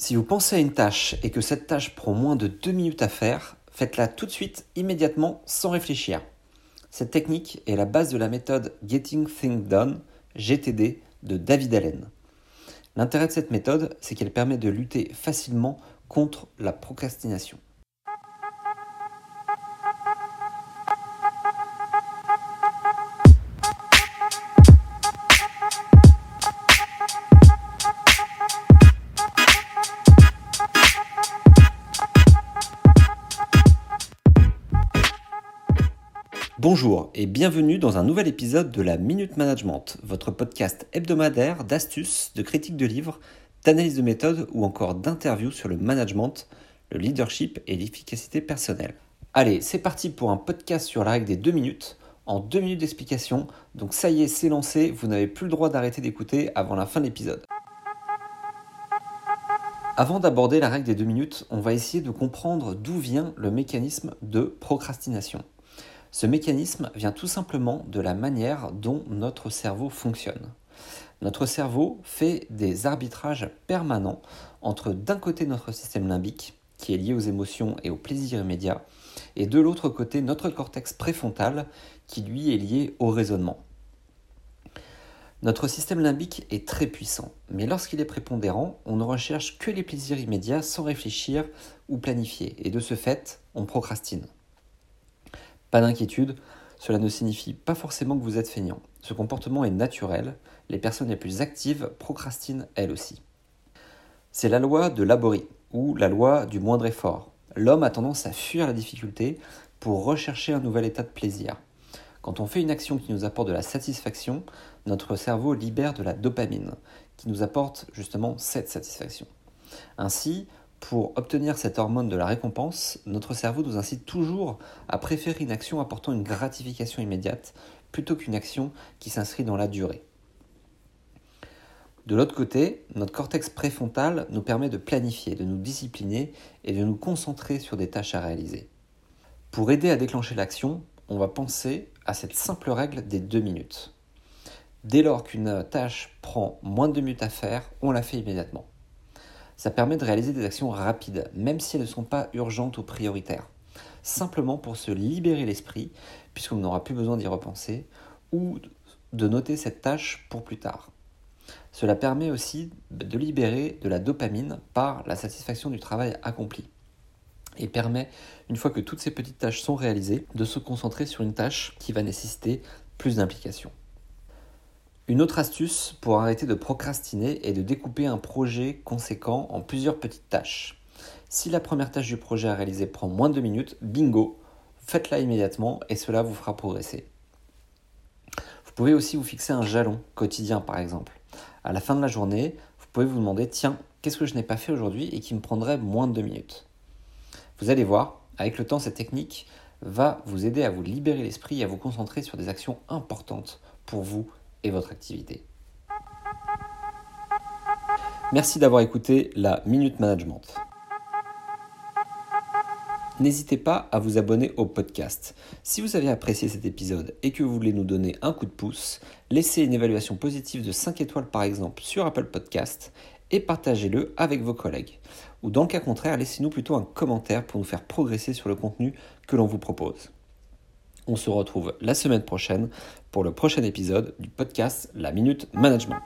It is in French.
Si vous pensez à une tâche et que cette tâche prend moins de 2 minutes à faire, faites-la tout de suite, immédiatement, sans réfléchir. Cette technique est la base de la méthode Getting Things Done, GTD, de David Allen. L'intérêt de cette méthode, c'est qu'elle permet de lutter facilement contre la procrastination. Bonjour et bienvenue dans un nouvel épisode de la Minute Management, votre podcast hebdomadaire d'astuces, de critiques de livres, d'analyse de méthode ou encore d'interviews sur le management, le leadership et l'efficacité personnelle. Allez, c'est parti pour un podcast sur la règle des deux minutes, en deux minutes d'explication, donc ça y est, c'est lancé, vous n'avez plus le droit d'arrêter d'écouter avant la fin de l'épisode. Avant d'aborder la règle des deux minutes, on va essayer de comprendre d'où vient le mécanisme de procrastination. Ce mécanisme vient tout simplement de la manière dont notre cerveau fonctionne. Notre cerveau fait des arbitrages permanents entre d'un côté notre système limbique, qui est lié aux émotions et au plaisir immédiat, et de l'autre côté notre cortex préfrontal, qui lui est lié au raisonnement. Notre système limbique est très puissant, mais lorsqu'il est prépondérant, on ne recherche que les plaisirs immédiats sans réfléchir ou planifier, et de ce fait, on procrastine. Pas d'inquiétude, cela ne signifie pas forcément que vous êtes feignant. Ce comportement est naturel, les personnes les plus actives procrastinent elles aussi. C'est la loi de Laborie, ou la loi du moindre effort. L'homme a tendance à fuir la difficulté pour rechercher un nouvel état de plaisir. Quand on fait une action qui nous apporte de la satisfaction, notre cerveau libère de la dopamine, qui nous apporte justement cette satisfaction. Ainsi, pour obtenir cette hormone de la récompense, notre cerveau nous incite toujours à préférer une action apportant une gratification immédiate plutôt qu'une action qui s'inscrit dans la durée. De l'autre côté, notre cortex préfrontal nous permet de planifier, de nous discipliner et de nous concentrer sur des tâches à réaliser. Pour aider à déclencher l'action, on va penser à cette simple règle des deux minutes. Dès lors qu'une tâche prend moins de deux minutes à faire, on la fait immédiatement. Ça permet de réaliser des actions rapides, même si elles ne sont pas urgentes ou prioritaires. Simplement pour se libérer l'esprit, puisqu'on n'aura plus besoin d'y repenser, ou de noter cette tâche pour plus tard. Cela permet aussi de libérer de la dopamine par la satisfaction du travail accompli. Et permet, une fois que toutes ces petites tâches sont réalisées, de se concentrer sur une tâche qui va nécessiter plus d'implication. Une autre astuce pour arrêter de procrastiner est de découper un projet conséquent en plusieurs petites tâches. Si la première tâche du projet à réaliser prend moins de 2 minutes, bingo, faites-la immédiatement et cela vous fera progresser. Vous pouvez aussi vous fixer un jalon quotidien par exemple. À la fin de la journée, vous pouvez vous demander tiens, qu'est-ce que je n'ai pas fait aujourd'hui et qui me prendrait moins de 2 minutes? Vous allez voir, avec le temps, cette technique va vous aider à vous libérer l'esprit et à vous concentrer sur des actions importantes pour vous votre activité. Merci d'avoir écouté la Minute Management. N'hésitez pas à vous abonner au podcast. Si vous avez apprécié cet épisode et que vous voulez nous donner un coup de pouce, laissez une évaluation positive de 5 étoiles par exemple sur Apple Podcast et partagez-le avec vos collègues. Ou dans le cas contraire, laissez-nous plutôt un commentaire pour nous faire progresser sur le contenu que l'on vous propose. On se retrouve la semaine prochaine pour le prochain épisode du podcast La Minute Management.